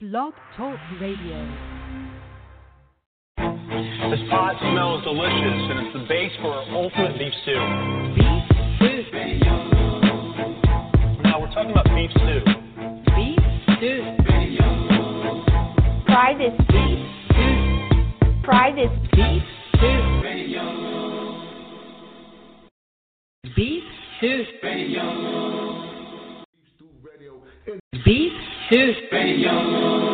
Blog Talk Radio. This pot smells delicious, and it's the base for our ultimate beef stew. Beef stew. Now we're talking about beef stew. Beef stew. Try this beef stew. Try this beef stew. Beef stew. His Radio.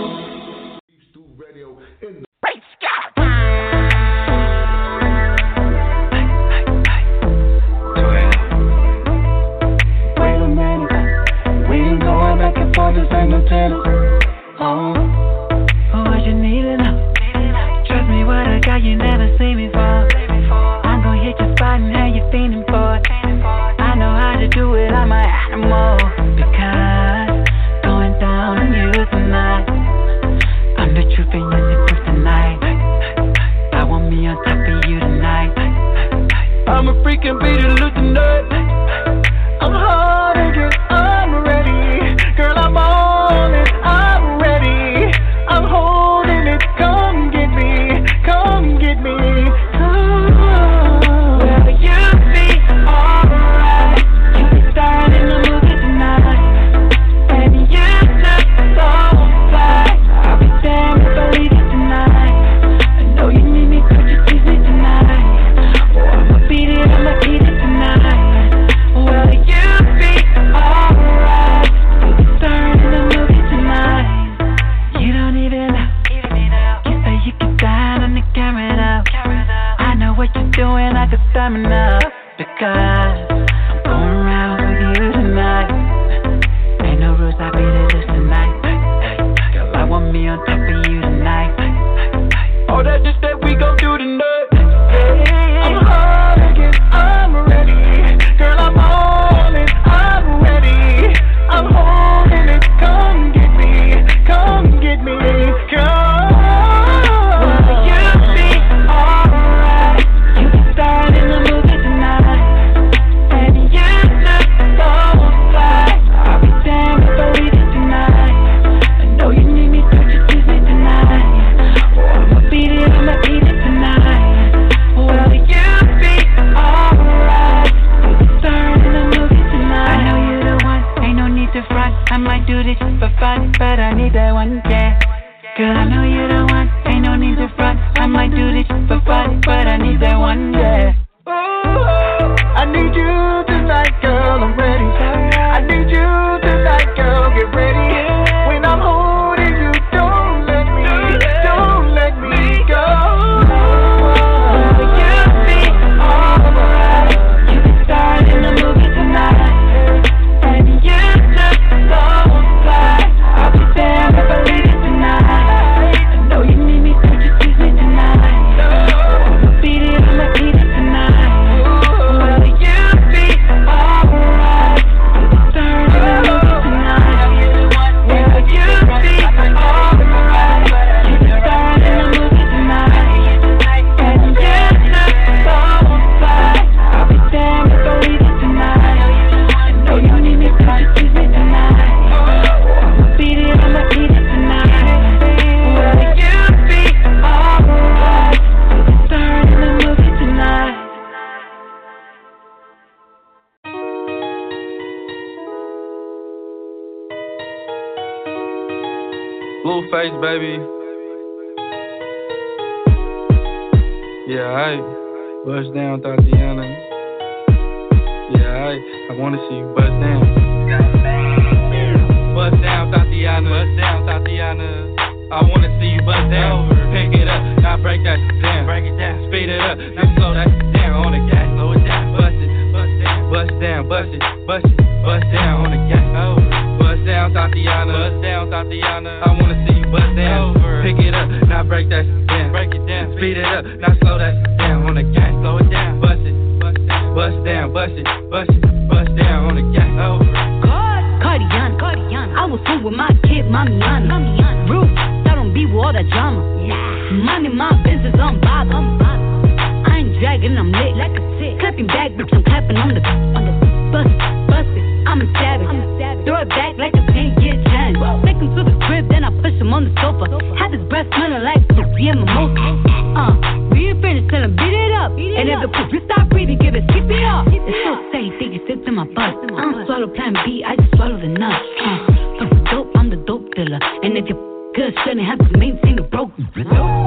bust down, Tatiana. Yeah, I, I wanna see you bust down. Bust down, Tatiana. Bust down, Tatiana. I wanna see you bust down. Pick it up, now break that down. Break it down, speed it up, now slow that down on the gas. Slow it down, bust it, bust down, bust down, bust it, bust it, bust down on the gas. Over, Bust down, Tatiana. Bust down, Tatiana. I wanna see you bust down. Over, Pick it up, now break that down. Break it down, speed it up, now the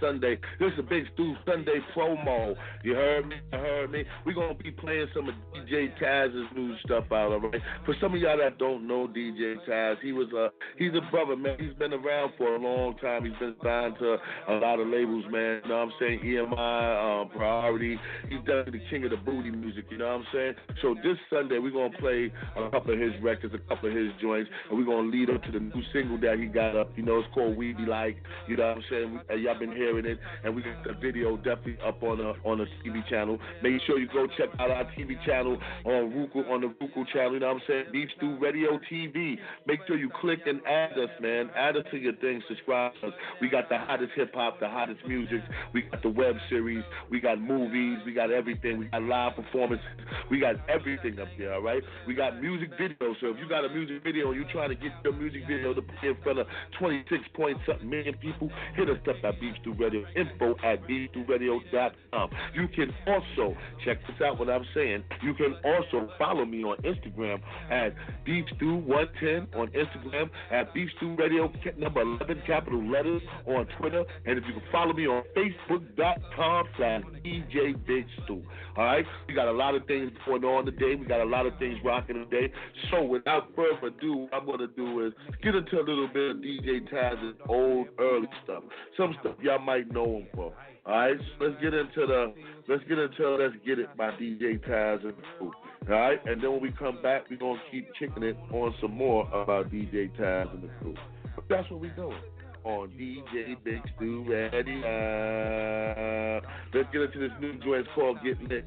Sunday. This is a Big Stu Sunday promo. You heard me? You heard me? We're going to be playing some of DJ Taz's new stuff out, all right? For some of y'all that don't know DJ Taz, he was a, he's a brother, man. He's been around for a long time. He's been signed to a lot of labels, man. You know what I'm saying? EMI, um, Priority. He's definitely the king of the booty music, you know what I'm saying? So this Sunday, we're going to play a couple of his records, a couple of his joints, and we're going to lead up to the new single that he got up. You know, it's called We Be Like. You know what I'm saying? Y'all been hearing it, and we got the video definitely up on a on a TV channel. Make sure you go check out our TV channel on Roku on the Roku channel. You know what I'm saying? Beef Stew Radio TV. Make sure you click and add us, man. Add us to your thing. Subscribe us. We got the hottest hip hop, the hottest music. We got the web series. We got movies. We got everything. We got live performances. We got everything up there. All right. We got music videos. So if you got a music video and you're trying to get your music video to play in front of 26 point something million people, hit us up at Beef Stew Radio. Info at beefstewradio.com. You can also check this out. What I'm saying. You can also follow me on Instagram at Beef Stew 110 on Instagram at Beef Stew Radio number 11 capital letters on Twitter, and if you can follow me on Facebook.com slash DJ Big Stew. All right, we got a lot of things going on today. We got a lot of things rocking today. So without further ado, what I'm gonna do is get into a little bit of DJ Taz's old early stuff. Some stuff y'all might know him for. All right, so let's get into the let's get into Let's Get It by DJ Taz and. All right, and then when we come back, we're gonna keep kicking it on some more about DJ Taz and the Crew. But that's what we're doing on DJ Big Stew Radio. Let's get into this new joint called Get Lit.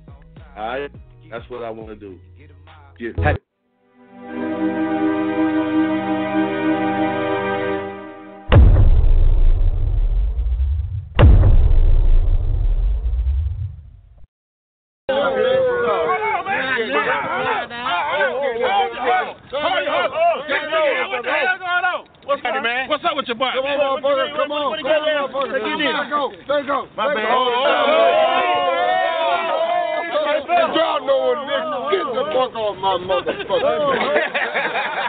All right, that's what I want to do. Get lit. What's up, man? What's up with your butt? Come on, motherfucker. Come on. Come on, motherfucker. Let go. Let go. My bad. Oh, Y'all know what, nigga. Get the fuck off my motherfucker.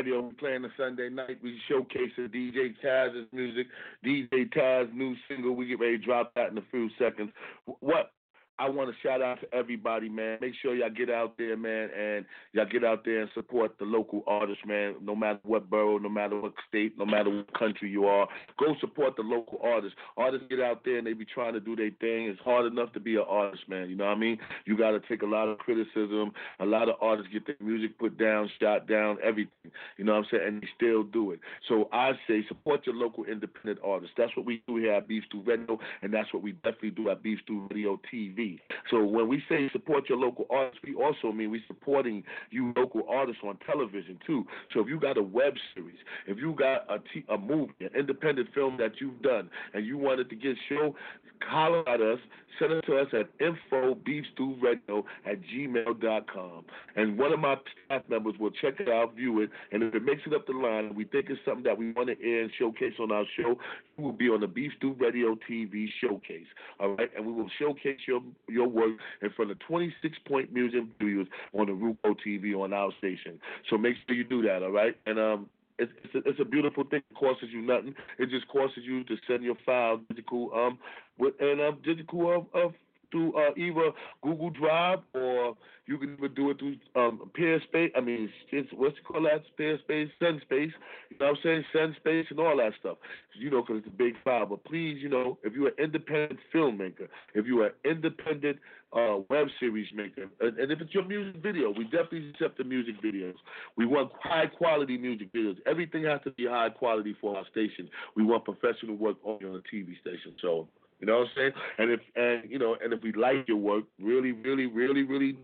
Radio. We playing the Sunday night. We showcasing DJ Taz's music, DJ Taz's new single. We get ready to drop that in a few seconds. What I want to shout out to everybody, man. Make sure y'all get out there, man, and y'all get out there and support the local artists, man. No matter what borough, no matter what state, no matter what country you are, go support the local artists. Artists get out there and they be trying to do their thing. It's hard enough to be an artist, man. You know what I mean? You got to take a lot of criticism. A lot of artists get their music put down, shot down, everything. You know what I'm saying? And they still do it. So I say support your local independent artists. That's what we do here at Beef Stew Radio, and that's what we definitely do at Beef Stew Radio TV. So when we say support your local artists, we also mean we're supporting you local artists on television too. So if you got a web series, if you got a, t- a movie, an independent film that you've done, and you wanted to get show, holler at us, send it to us at infobeefstewradio at gmail.com. And one of my staff members will check it out, view it, and if it makes it up the line, and we think it's something that we want to air and showcase on our show, you will be on the Beef Stew Radio TV showcase. All right, and we will showcase your your work in front of 26 point music videos on the Roku TV on our station. So make sure you do that. All right, and um. It's, it's, a, it's a beautiful thing. It costs you nothing. It just costs you to send your file digital um with and um digital of, of through uh, either Google Drive or you can even do it through um, Peerspace. I mean, it's, what's it called that? Peerspace, SunSpace. You know what I'm saying? SunSpace and all that stuff. You know, because it's a big file. But please, you know, if you're an independent filmmaker, if you're an independent uh, web series maker, and, and if it's your music video, we definitely accept the music videos. We want high quality music videos. Everything has to be high quality for our station. We want professional work on a TV station. So. You know what I'm saying? And if and you know, and if we like your work, really, really, really, really,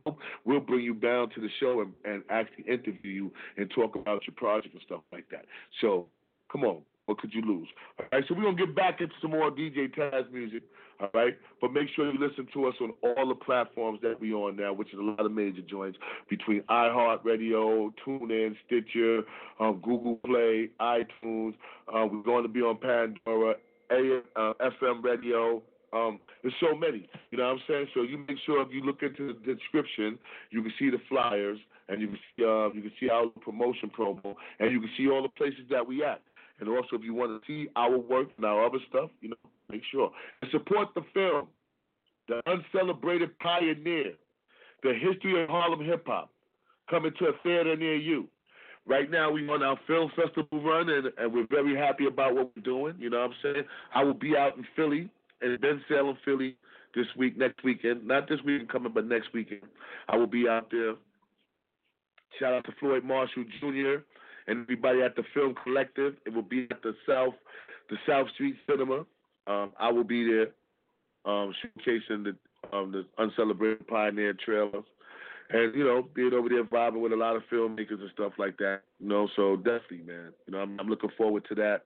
we'll bring you down to the show and, and actually interview you and talk about your project and stuff like that. So come on, what could you lose? All right, so we're gonna get back into some more DJ Taz music. All right, but make sure you listen to us on all the platforms that we on now, which is a lot of major joints between iHeartRadio, TuneIn, Stitcher, um, Google Play, iTunes. Uh, we're going to be on Pandora, AM, uh, FM radio. Um, there's so many, you know what I'm saying. So you make sure if you look into the description, you can see the flyers and you can see uh, you can see our promotion promo and you can see all the places that we at. And also, if you want to see our work and our other stuff, you know, make sure and support the film, the uncelebrated pioneer, the history of Harlem hip hop, coming to a theater near you. Right now, we're on our film festival run, and, and we're very happy about what we're doing. You know what I'm saying? I will be out in Philly and Bensalem, Philly this week, next weekend. Not this weekend coming, but next weekend. I will be out there. Shout out to Floyd Marshall Jr. and everybody at the Film Collective. It will be at the South, the South Street Cinema. Um, I will be there um, showcasing the um, the uncelebrated pioneer trailer and you know being over there vibing with a lot of filmmakers and stuff like that. You know, so definitely, man. You know, I'm, I'm looking forward to that.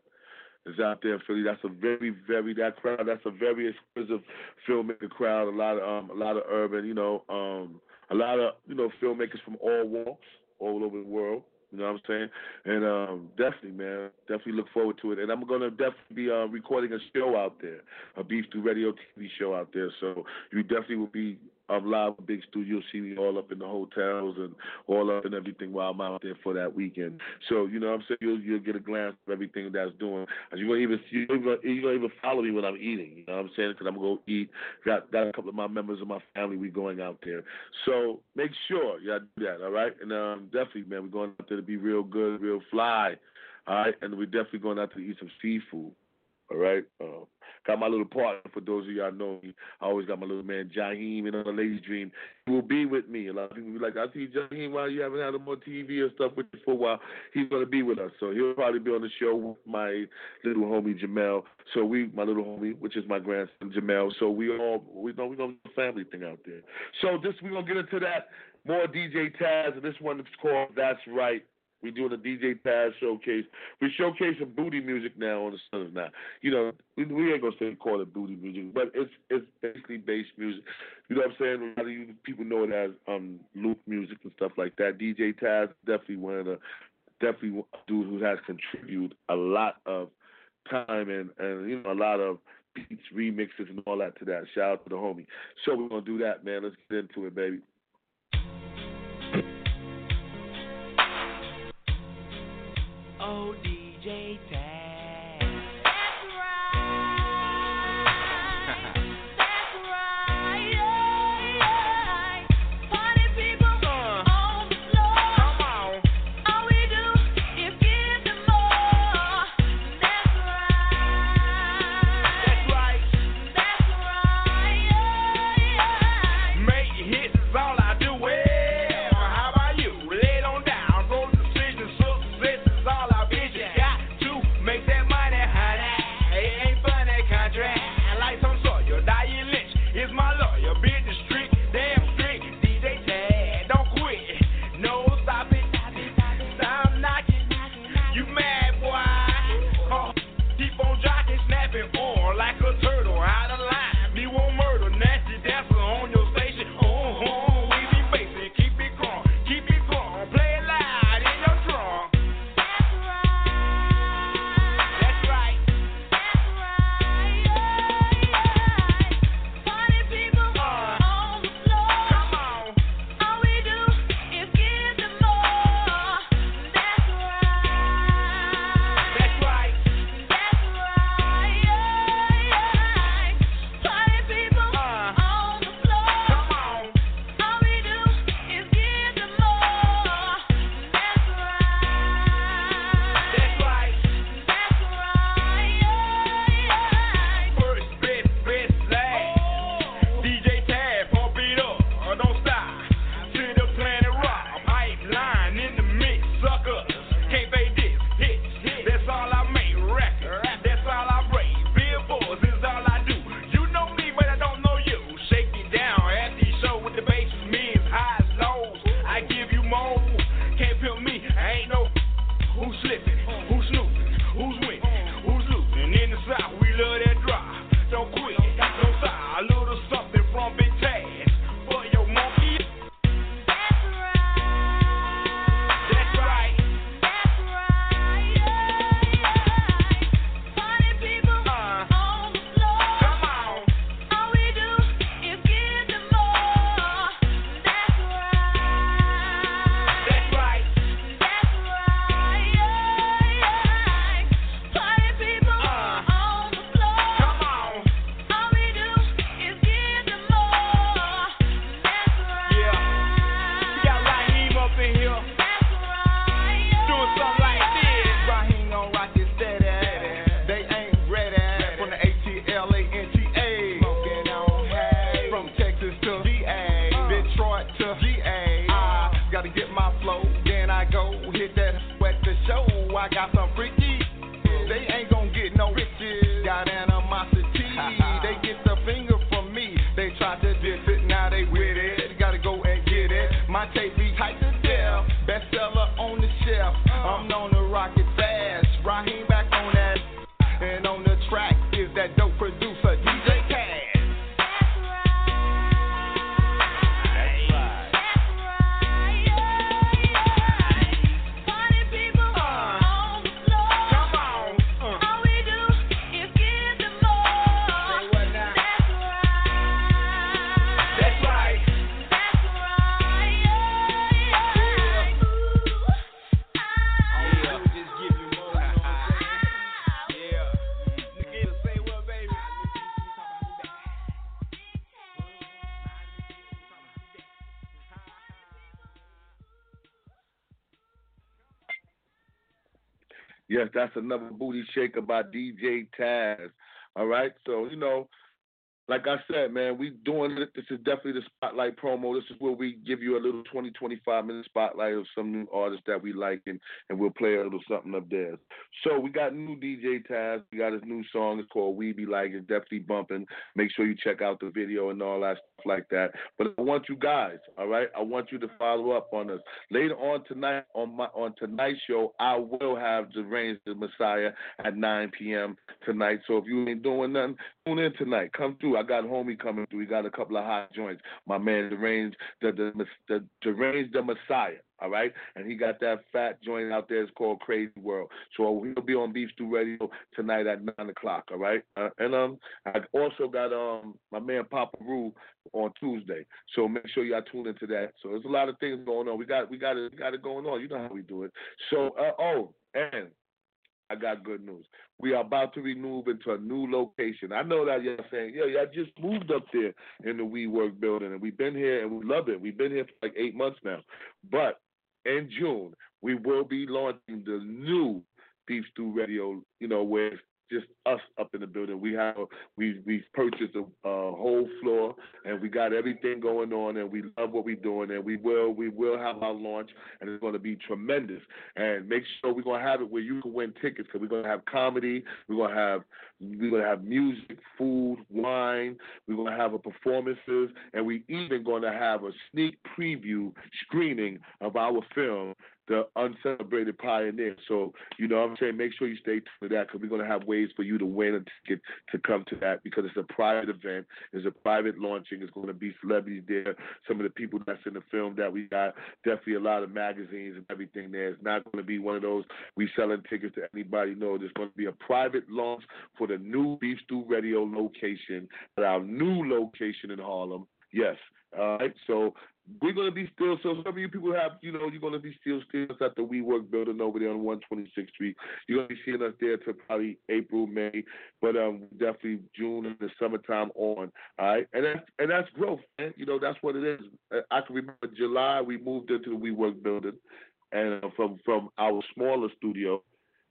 Is out there in Philly. That's a very, very that crowd. That's a very exquisite filmmaker crowd. A lot of um, a lot of urban. You know, um, a lot of you know filmmakers from all walks, all over the world. You know what I'm saying? And um, definitely, man, definitely look forward to it. And I'm gonna definitely be uh, recording a show out there, a Beef Stew Radio TV show out there. So you definitely will be um, live Big studio. You'll see me all up in the hotels and all up and everything while I'm out there for that weekend. So you know what I'm saying? You'll you'll get a glance of everything that's doing. And you're gonna even you gonna, you're gonna even follow me when I'm eating. You know what I'm saying? Because I'm gonna go eat. Got got a couple of my members of my family. We going out there. So make sure y'all do that. All right? And um, definitely, man, we're going out there to be real good, real fly. All right, and we're definitely going out to eat some seafood. All right. Uh, got my little partner. For those of y'all know me, I always got my little man Jaheim in on the Ladies Dream. He will be with me. A lot of people be like, I see Jaheim while you haven't had him on TV or stuff with you for a while. He's gonna be with us, so he'll probably be on the show with my little homie Jamel. So we, my little homie, which is my grandson Jamel. So we all we know we gonna do a family thing out there. So this we're gonna get into that more DJ Taz, and this one is called That's Right. We doing a DJ Taz showcase. We showcasing booty music now on the Suns now. You know, we, we ain't gonna say call it booty music, but it's it's basically bass music. You know what I'm saying? A lot of you people know it as um loop music and stuff like that. DJ Taz definitely one of the definitely dude who has contributed a lot of time and and you know a lot of beats, remixes, and all that to that. Shout out to the homie. So we're gonna do that, man. Let's get into it, baby. Oh, DJ Taz. That's another booty shaker by DJ Taz. All right, so you know, like I said, man, we doing it. This is definitely the spotlight promo. This is where we give you a little 20, 25 minute spotlight of some new artists that we like, and, and we'll play a little something up there. So we got new DJ Taz. We got his new song. It's called We Be Like. It's definitely bumping. Make sure you check out the video and all that stuff like that. But I want you guys, all right. I want you to follow up on us later on tonight on my on tonight's show. I will have the Reigns the Messiah at 9 p.m. tonight. So if you ain't doing nothing, tune in tonight. Come through. I got homie coming through. We got a couple of hot joints. My man, Reigns, the the the, Reigns the Messiah. All right, and he got that fat joint out there. It's called Crazy World. So he'll be on Beef Stew Radio tonight at nine o'clock. All right, uh, and um, I also got um my man Papa Roo on Tuesday. So make sure y'all tune into that. So there's a lot of things going on. We got we got it we got it going on. You know how we do it. So uh, oh, and I got good news. We are about to move into a new location. I know that y'all saying, yeah, y'all just moved up there in the WeWork building, and we've been here and we love it. We've been here for like eight months now. But in June, we will be launching the new Beef Stew Radio, you know, where it's just us up in the building. We have we we purchased a, a whole floor and we got everything going on and we love what we're doing and we will we will have our launch and it's going to be tremendous. And make sure we're going to have it where you can win tickets because we're going to have comedy, we're going to have we're going to have music, food, wine, we're going to have a performances and we're even going to have a sneak preview screening of our film the uncelebrated pioneer. So, you know I'm saying? Make sure you stay tuned to that because we're going to have ways for you to win a ticket to come to that because it's a private event. It's a private launching. It's going to be celebrities there. Some of the people that's in the film that we got, definitely a lot of magazines and everything there. It's not going to be one of those we selling tickets to anybody. No, there's going to be a private launch for the new Beef Stew Radio location at our new location in Harlem. Yes. All right. So we're gonna be still. So some of you people have, you know, you're gonna be still still at the WeWork building over there on 126th Street. You're gonna be seeing us there till probably April, May, but um, definitely June and the summertime on. All right, and that's and that's growth, man. You know, that's what it is. I can remember July we moved into the WeWork building, and uh, from from our smaller studio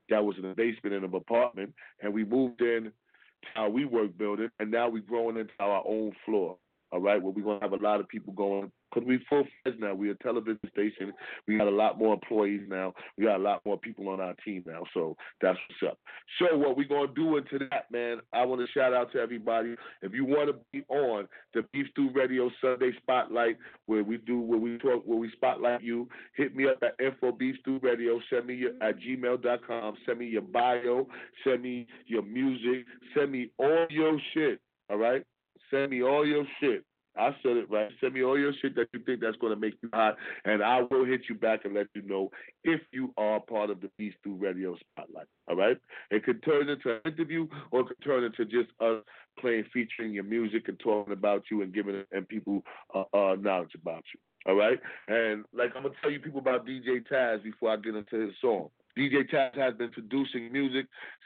that was in the basement in an apartment, and we moved in to our WeWork building, and now we're growing into our own floor. All right, where we're gonna have a lot of people going because we're full fledged now. We're a television station. We got a lot more employees now. We got a lot more people on our team now. So that's what's up. So what we're gonna do into that, man, I want to shout out to everybody. If you want to be on the Beef Stew Radio Sunday Spotlight, where we do where we talk where we spotlight you, hit me up at info beef stew radio. Send me your, at gmail.com. Send me your bio. Send me your music. Send me all your shit. All right. Send me all your shit. I said it right. Send me all your shit that you think that's going to make you hot, and I will hit you back and let you know if you are part of the Beef Stew Radio Spotlight. All right? It could turn into an interview, or it could turn into just us playing, featuring your music and talking about you and giving and people uh, uh, knowledge about you. All right? And like I'm gonna tell you people about DJ Taz before I get into his song. DJ Taz has been producing music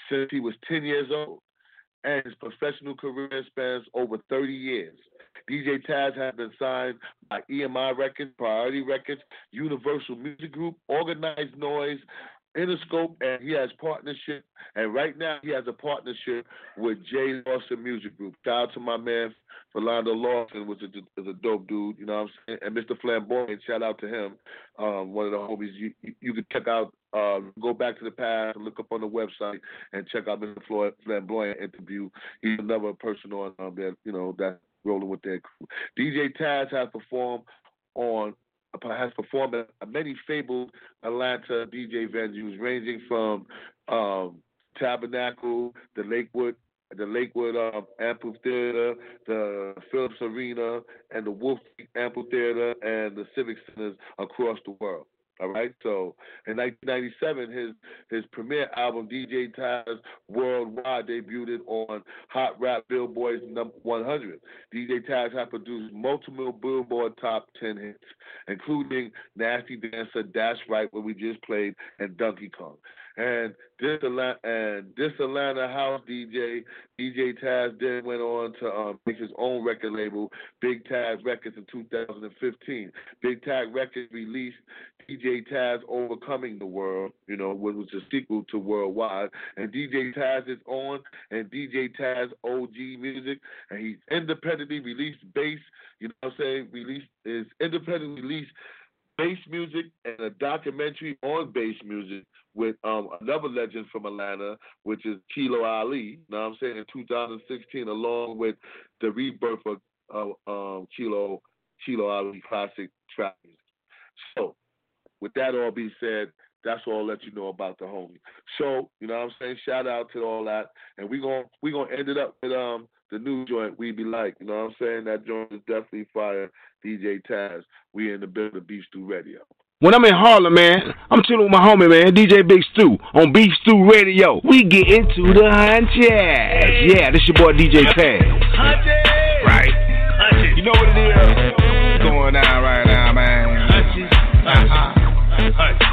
since he was 10 years old and his professional career spans over 30 years. DJ Taz has been signed by EMI Records, Priority Records, Universal Music Group, Organized Noize, Interscope, and he has partnership. And right now, he has a partnership with J Lawson Music Group. Shout out to my man Philando Lawson, which is a, dope dude. You know what I'm saying? And Mr. Flamboyant, shout out to him. Um, one of the homies. You you, you can check out. Uh, go back to the past look up on the website and check out Mr. Floyd Flamboyant interview. He's another person on um, that you know that rolling with their crew. DJ Taz has performed on has performed at many fabled Atlanta DJ venues, ranging from um, Tabernacle, the Lakewood, the Lakewood um, Amphitheater, the Phillips Arena, and the Wolf Amphitheater, and the Civic Centers across the world. All right. So in 1997, his his premiere album DJ Taz Worldwide debuted on Hot Rap Billboard's number 100. DJ Taz has produced multiple Billboard top 10 hits, including Nasty Dancer, That's Right, where we just played, and Donkey Kong. And this Atlanta and this Atlanta house DJ, DJ Taz then went on to um, make his own record label, Big Taz Records, in 2015. Big Taz Records released DJ Taz Overcoming the World, you know, which was a sequel to Worldwide. And DJ Taz is on, and DJ Taz OG Music, and he's independently released bass, you know what I'm saying, released is independently released bass music and a documentary on bass music with um, another legend from Atlanta, which is Kilo Ali. You know what I'm saying? In 2016, along with the rebirth of uh, um, Kilo Kilo Ali classic trap. So, with that all being said, that's all I'll let you know about the homie. So, you know what I'm saying? Shout out to all that. And we're gonna we gonna end it up with um the new joint we be like. You know what I'm saying? That joint is definitely fire. DJ Taz. We in the building Beef Stew Radio. When I'm in Harlem, man, I'm chilling with my homie, man, DJ Big Stew on Beef Stew Radio. We get into the hunches. Yeah, this your boy DJ Taz. Right. Hunches. You know what it is? What's going on right now, man? Hunches. Uh-uh. Hold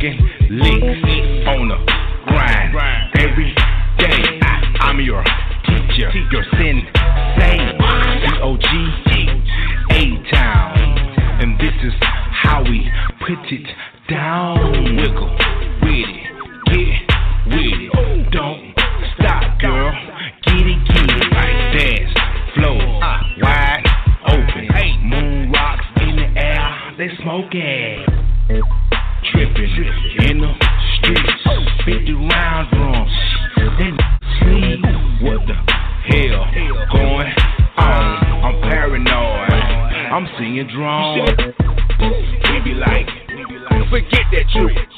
They Singing drums. We be like, forget that trick.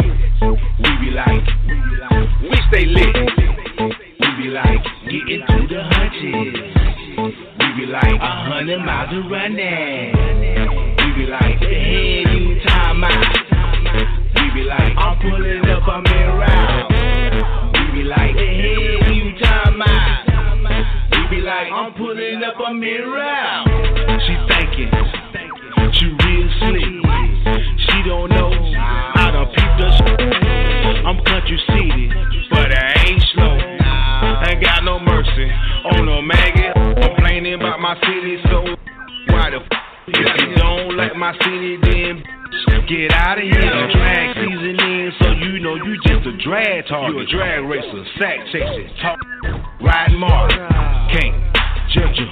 Drag target. You a drag racer, sack chasing, talk, riding mark. Judge you.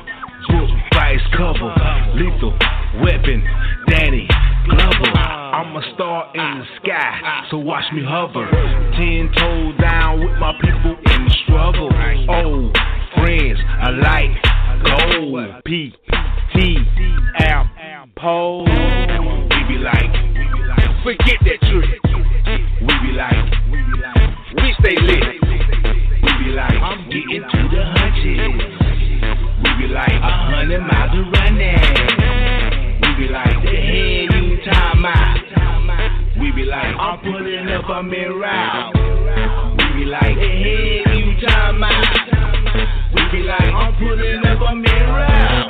Book, vice cover, lethal weapon, Danny Glover. I'm a star in the sky, so watch me hover. Ten toes down with my people in the struggle. Oh, friends, I like gold. P T M pole. We be like, forget that trick. We be like, stay lit. We be like, I'm getting to the hunches. We be like a hundred miles of running. We be like the head you time out. We be like I'm pulling up, I'm in. We be like the head you time out. We be like I'm pulling up, I'm in